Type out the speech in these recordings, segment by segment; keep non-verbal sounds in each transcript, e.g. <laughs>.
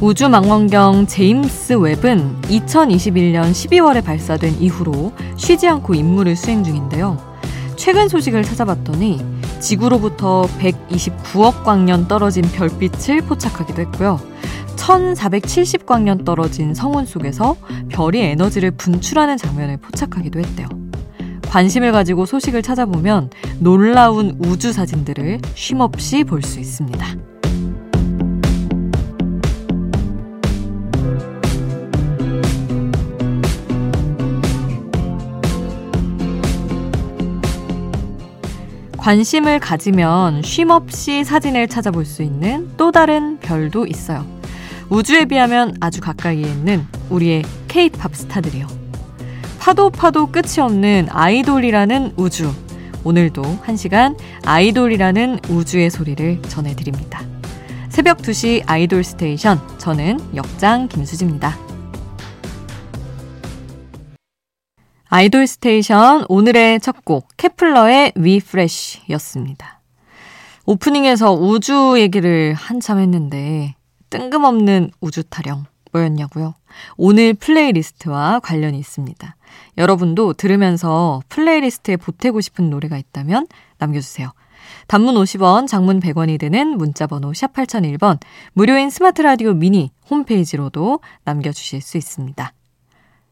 우주망원경 제임스 웹은 2021년 12월에 발사된 이후로 쉬지 않고 임무를 수행 중인데요. 최근 소식을 찾아봤더니 지구로부터 129억 광년 떨어진 별빛을 포착하기도 했고요. 1470광년 떨어진 성운 속에서 별이 에너지를 분출하는 장면을 포착하기도 했대요. 관심을 가지고 소식을 찾아보면 놀라운 우주 사진들을 쉼없이 볼 수 있습니다. 관심을 가지면 쉼없이 사진을 찾아볼 수 있는 또 다른 별도 있어요. 우주에 비하면 아주 가까이에 있는 우리의 K-팝 스타들이요. 파도 파도 끝이 없는 아이돌이라는 우주. 오늘도 한 시간 아이돌이라는 우주의 소리를 전해드립니다. 새벽 2시 아이돌 스테이션. 저는 역장 김수지입니다. 아이돌 스테이션 오늘의 첫 곡 케플러의 We Fresh였습니다. 오프닝에서 우주 얘기를 한참 했는데 뜬금없는 우주 타령 뭐였냐고요? 오늘 playlist와 관련이 있습니다. 여러분도 들으면서 playlist에 보태고 싶은 노래가 있다면 남겨주세요. 단문 50원, 장문 100원이 드는 문자번호 샵 8001번, 무료인 스마트 라디오 미니 홈페이지로도 남겨주실 수 있습니다.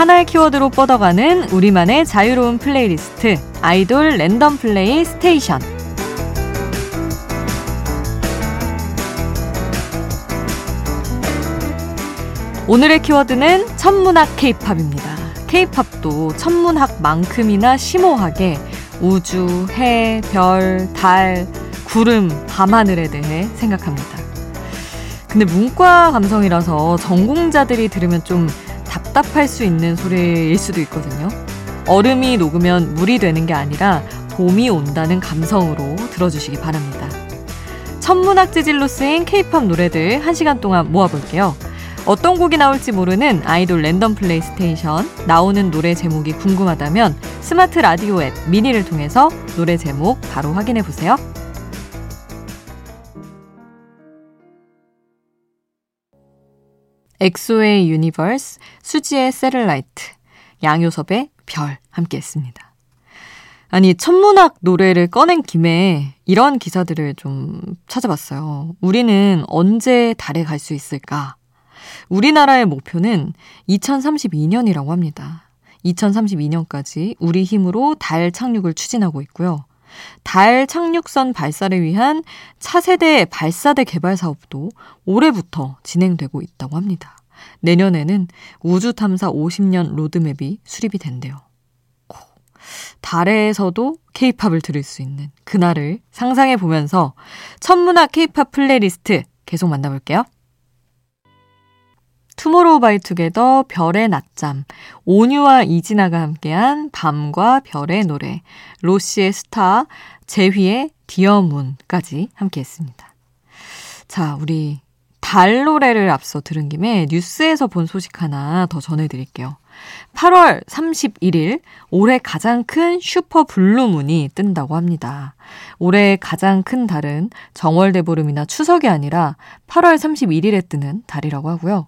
하나의 키워드로 뻗어가는 우리만의 자유로운 플레이리스트 아이돌 랜덤 플레이 스테이션 오늘의 키워드는 천문학 케이팝입니다. 케이팝도 천문학만큼이나 심오하게 우주, 해, 별, 달, 구름, 밤하늘에 대해 생각합니다. 근데 문과 감성이라서 전공자들이 들으면 좀 답답할 수 있는 소리일 수도 있거든요. 얼음이 녹으면 물이 되는 게 아니라 봄이 온다는 감성으로 들어주시기 바랍니다. 천문학 재질로 쓰인 케이팝 노래들 1시간 동안 모아볼게요. 어떤 곡이 나올지 모르는 아이돌 랜덤 플레이 스테이션 나오는 노래 제목이 궁금하다면 스마트 라디오 앱 미니를 통해서 노래 제목 바로 확인해 보세요. 엑소의 Universe, 수지의 Satellite, 양요섭의 별 함께 했습니다. 아니, 천문학 노래를 꺼낸 김에 이런 기사들을 좀 찾아봤어요. 우리는 언제 달에 갈 수 있을까? 우리나라의 목표는 2032년이라고 합니다. 2032년까지 우리 힘으로 달 착륙을 추진하고 있고요. 달 착륙선 발사를 위한 차세대 발사체 개발 사업도 올해부터 진행되고 있다고 합니다. 내년에는 우주 탐사 50년 로드맵이 수립이 된대요. 달에서도 케이팝을 들을 수 있는 그날을 상상해 보면서 천문학 케이팝 플레이리스트 계속 만나볼게요. 투모로우 바이 투게더 별의 낮잠, 온유와 이진아가 함께한 밤과 별의 노래, 로시의 스타, 제휘의 Dear Moon까지 함께했습니다. 자, 우리 달 노래를 앞서 들은 김에 뉴스에서 본 소식 하나 더 전해드릴게요. 8월 31일 올해 가장 큰 슈퍼 블루문이 뜬다고 합니다. 올해 가장 큰 달은 정월대보름이나 추석이 아니라 8월 31일에 뜨는 달이라고 하고요.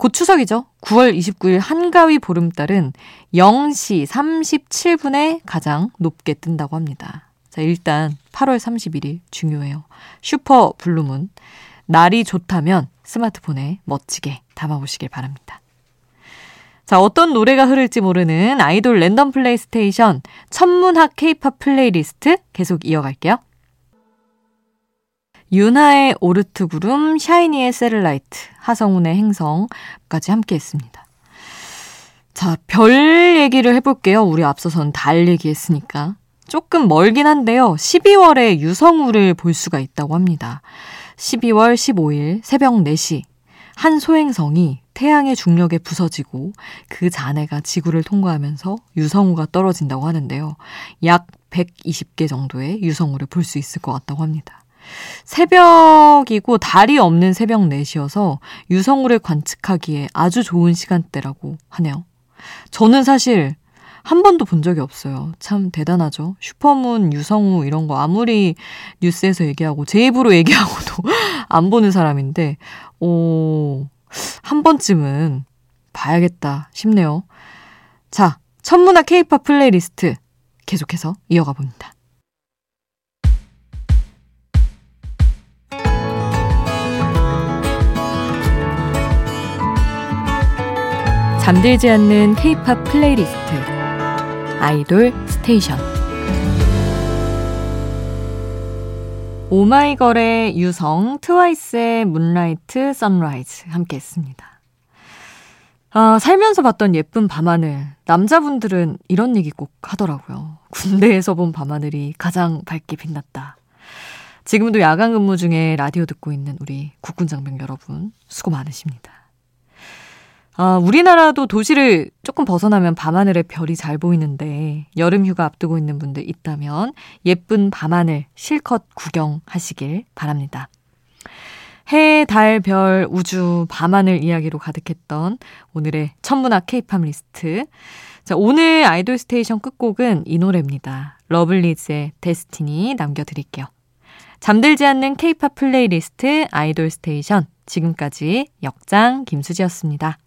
곧 추석이죠. 9월 29일 한가위 보름달은 0시 37분에 가장 높게 뜬다고 합니다. 자, 일단 8월 31일 중요해요. 슈퍼 블루문. 날이 좋다면 스마트폰에 멋지게 담아보시길 바랍니다. 자, 어떤 노래가 흐를지 모르는 아이돌 random play station 천문학 케이팝 플레이리스트 계속 이어갈게요. 윤하의 오르트 구름, 샤이니의 Satellite, 하성운의 행성까지 함께 했습니다. 자, 별 얘기를 해볼게요. 우리 앞서선 달 얘기했으니까. 조금 멀긴 한데요. 12월에 유성우를 볼 수가 있다고 합니다. 12월 15일 새벽 4시 한 소행성이 태양의 중력에 부서지고 그 잔해가 지구를 통과하면서 유성우가 떨어진다고 하는데요. 약 120개 정도의 유성우를 볼 수 있을 것 같다고 합니다. 새벽이고 달이 없는 새벽 4시여서 유성우를 관측하기에 아주 좋은 시간대라고 하네요. 저는 사실 한 번도 본 적이 없어요. 참 대단하죠. 슈퍼문, 유성우 이런 거 아무리 뉴스에서 얘기하고 제 입으로 <laughs> 얘기하고도 안 보는 사람인데, 오, 한 번쯤은 봐야겠다 싶네요. 자, 천문학 케이팝 플레이리스트 계속해서 이어가 봅니다. 잠들지 않는 케이팝 플레이리스트 아이돌 스테이션 오마이걸의 유성, 트와이스의 Moonlight Sunrise 함께 했습니다. 아, 살면서 봤던 예쁜 밤하늘. 남자분들은 이런 얘기 꼭 하더라고요. 군대에서 본 밤하늘이 가장 밝게 빛났다. 지금도 야간 근무 중에 라디오 듣고 있는 우리 국군 장병 여러분, 수고 많으십니다. 아, 우리나라도 도시를 조금 벗어나면 밤하늘에 별이 잘 보이는데 여름 휴가 앞두고 있는 분들 있다면 예쁜 밤하늘 실컷 구경하시길 바랍니다. 해, 달, 별, 우주, 밤하늘 이야기로 가득했던 오늘의 천문학 케이팝 리스트. 자, 오늘 아이돌 스테이션 끝곡은 이 노래입니다. 러블리즈의 Destiny 남겨드릴게요. 잠들지 않는 케이팝 플레이리스트 아이돌 스테이션. 지금까지 역장 김수지였습니다.